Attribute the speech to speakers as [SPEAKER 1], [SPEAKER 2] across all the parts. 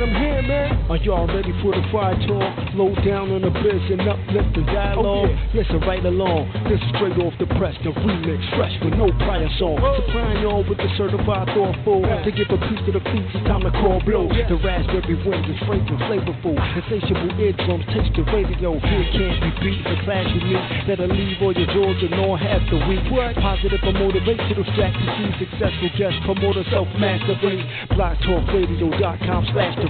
[SPEAKER 1] man, I'm here, man. Are y'all ready for the fire talk? Low down on the biz and uplift the dialogue. Oh, yeah. Listen right along. This is straight off the press, the remix, fresh with no prior song. Supplying y'all with the certified thoughtful. To give a piece to the feet, it's time to call blow. The raspberry wind is fragrant, and flavorful. Insatiable eardrums taste the radio. Here can't be beat. The class you meet that'll leave all your jaws and all half the week. Positive or motivational strategy. Successful guest promoter self mastery. BlogTalkRadio.com slash the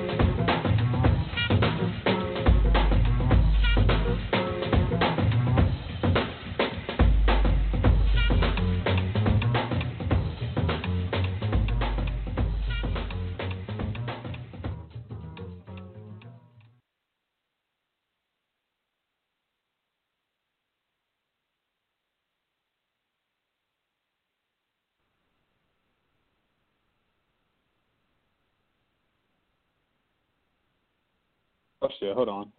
[SPEAKER 1] man.
[SPEAKER 2] Oh shit, hold on.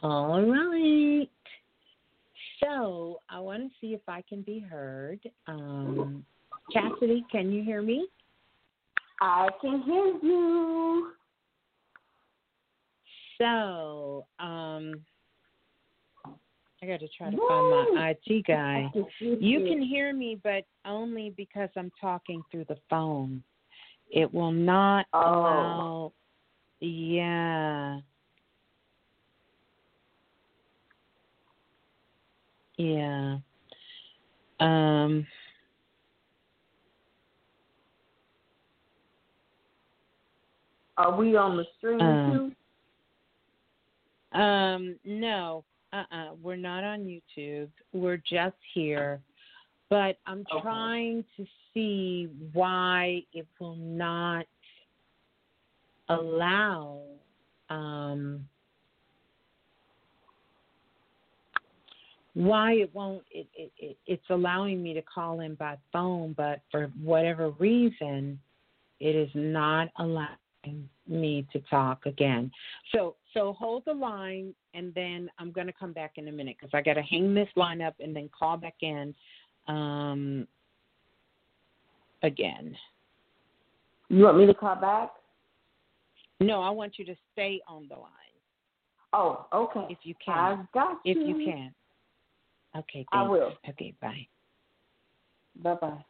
[SPEAKER 3] All right. So I want to see if I can be heard. Um, Cassidy, can you hear me?
[SPEAKER 4] I can hear you.
[SPEAKER 3] So, um, I got to try to find my IT guy. You can hear me, but only because I'm talking through the phone. It will not
[SPEAKER 4] oh.
[SPEAKER 3] allow. Yeah. Yeah. Um.
[SPEAKER 4] Are we on the stream
[SPEAKER 3] uh,
[SPEAKER 4] too?
[SPEAKER 3] Um, no, uh uh-uh. uh, we are not on YouTube. We're just here. But I'm
[SPEAKER 4] okay.
[SPEAKER 3] trying to see why it will not allow um why it won't it, it, it it's allowing me to call in by phone but for whatever reason it is not allowing me to talk again so so hold the line, and then I'm going to come back in a minute because I got to hang this line up and then call back in um, again.
[SPEAKER 4] You want me to call back?
[SPEAKER 3] No, I want you to stay on the line.
[SPEAKER 4] Oh, okay.
[SPEAKER 3] If you can.
[SPEAKER 4] I got
[SPEAKER 3] you.
[SPEAKER 4] If
[SPEAKER 3] you can. Okay, thanks.
[SPEAKER 4] I will.
[SPEAKER 3] Okay, bye.
[SPEAKER 4] Bye bye.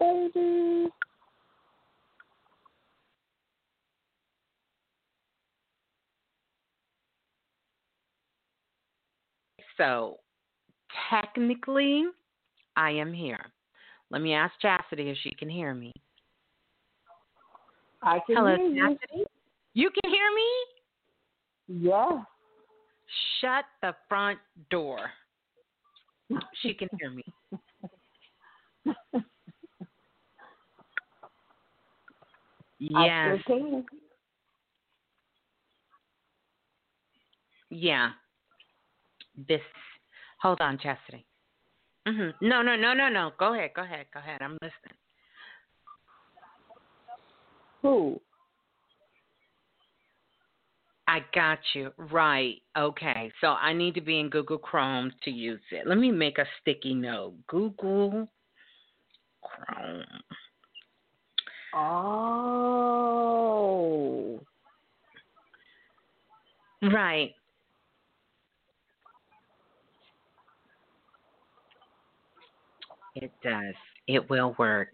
[SPEAKER 4] baby.
[SPEAKER 3] So, technically, I am here. Let me ask Chastity if she can hear me.
[SPEAKER 4] I can
[SPEAKER 3] Hello,
[SPEAKER 4] hear you.
[SPEAKER 3] Chastity. You can hear me?
[SPEAKER 4] Yeah.
[SPEAKER 3] Shut the front door. She can hear me. Yes. Yeah. This. Hold on, Chastity. hmm No, no, no, no, no. Go ahead. Go ahead. Go ahead. I'm listening.
[SPEAKER 4] Who?
[SPEAKER 3] I got you. Right. Okay. So I need to be in Google Chrome to use it. Let me make a sticky note. Google Chrome.
[SPEAKER 4] Oh.
[SPEAKER 3] Right. It does. It will work.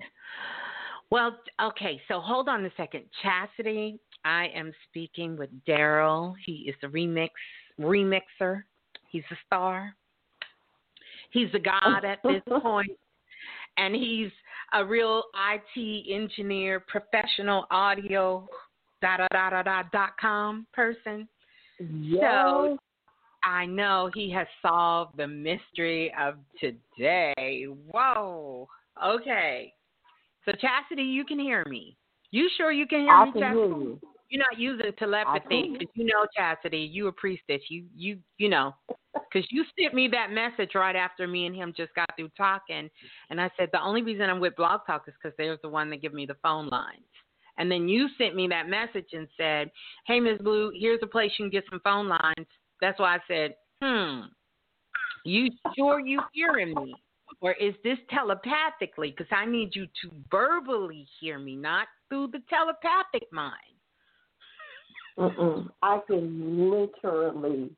[SPEAKER 3] Well, okay, so hold on a second. Chastity, I am speaking with Daryl. He is a remix remixer. He's a star. He's a god at this point, and he's a real IT engineer, professional audio da da da da da dot com person. So I know he has solved the mystery of today. Whoa. Okay. So Chastity, you can hear me. You sure you can hear
[SPEAKER 4] I
[SPEAKER 3] me,
[SPEAKER 4] can
[SPEAKER 3] Chastity?
[SPEAKER 4] hear you.
[SPEAKER 3] You're not using telepathy because you know Chastity. You a priestess. You you you know because you sent me that message right after me and him just got through talking, and I said the only reason I'm with Blog Talk is because they're the one that give me the phone lines. And then you sent me that message and said, "Hey, Ms. Blue, here's a place you can get some phone lines." That's why I said, "Hmm, you sure you hearing me, or is this telepathically? Because I need you to verbally hear me, not through the telepathic mind."
[SPEAKER 4] Mm-mm. I can literally.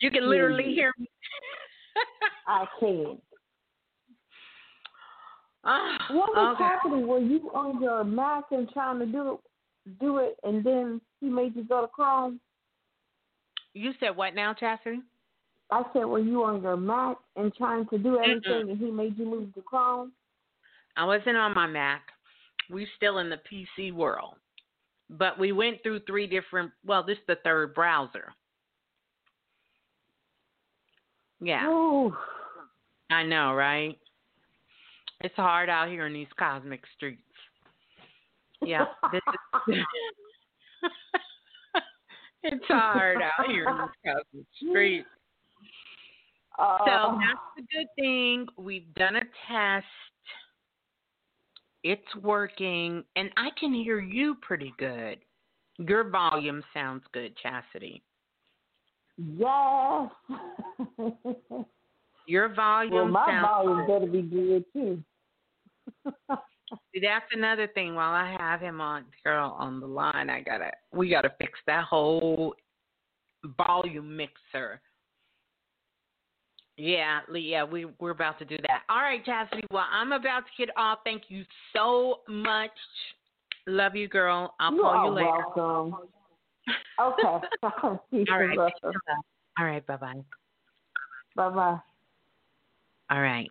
[SPEAKER 3] You can literally hear me.
[SPEAKER 4] I can.
[SPEAKER 3] Ah,
[SPEAKER 4] What was
[SPEAKER 3] okay.
[SPEAKER 4] happening? Were you on your Mac and trying to do it, do it, and then he made you go to Chrome?
[SPEAKER 3] You said what now, Chastity?
[SPEAKER 4] I said, were you on your Mac and trying to do everything, and he made you move to Chrome?
[SPEAKER 3] I wasn't on my Mac. We still in the PC world. But we went through three different well, this is the third browser. Yeah,
[SPEAKER 4] Ooh.
[SPEAKER 3] I know, right? It's hard out here in these cosmic streets. Yeah, this is It's hard out here in these cosmic streets.
[SPEAKER 4] Uh,
[SPEAKER 3] So that's the good thing. We've done a test. It's working, and I can hear you pretty good. Your volume sounds good, Chastity.
[SPEAKER 4] yes.
[SPEAKER 3] Your volume
[SPEAKER 4] well, my volume
[SPEAKER 3] good.
[SPEAKER 4] better be good too.
[SPEAKER 3] That's another thing. While I have him on, girl, on the line, I gotta, we gotta fix that whole volume mixer. Yeah, Lee, yeah, we we're about to do that. All right, Chastity. Well, I'm about to get off. Thank you so much. Love you, girl. I'll
[SPEAKER 4] you
[SPEAKER 3] call you later.
[SPEAKER 4] welcome. Okay.
[SPEAKER 3] All right. All right. Bye bye.
[SPEAKER 4] Bye bye.
[SPEAKER 3] All right.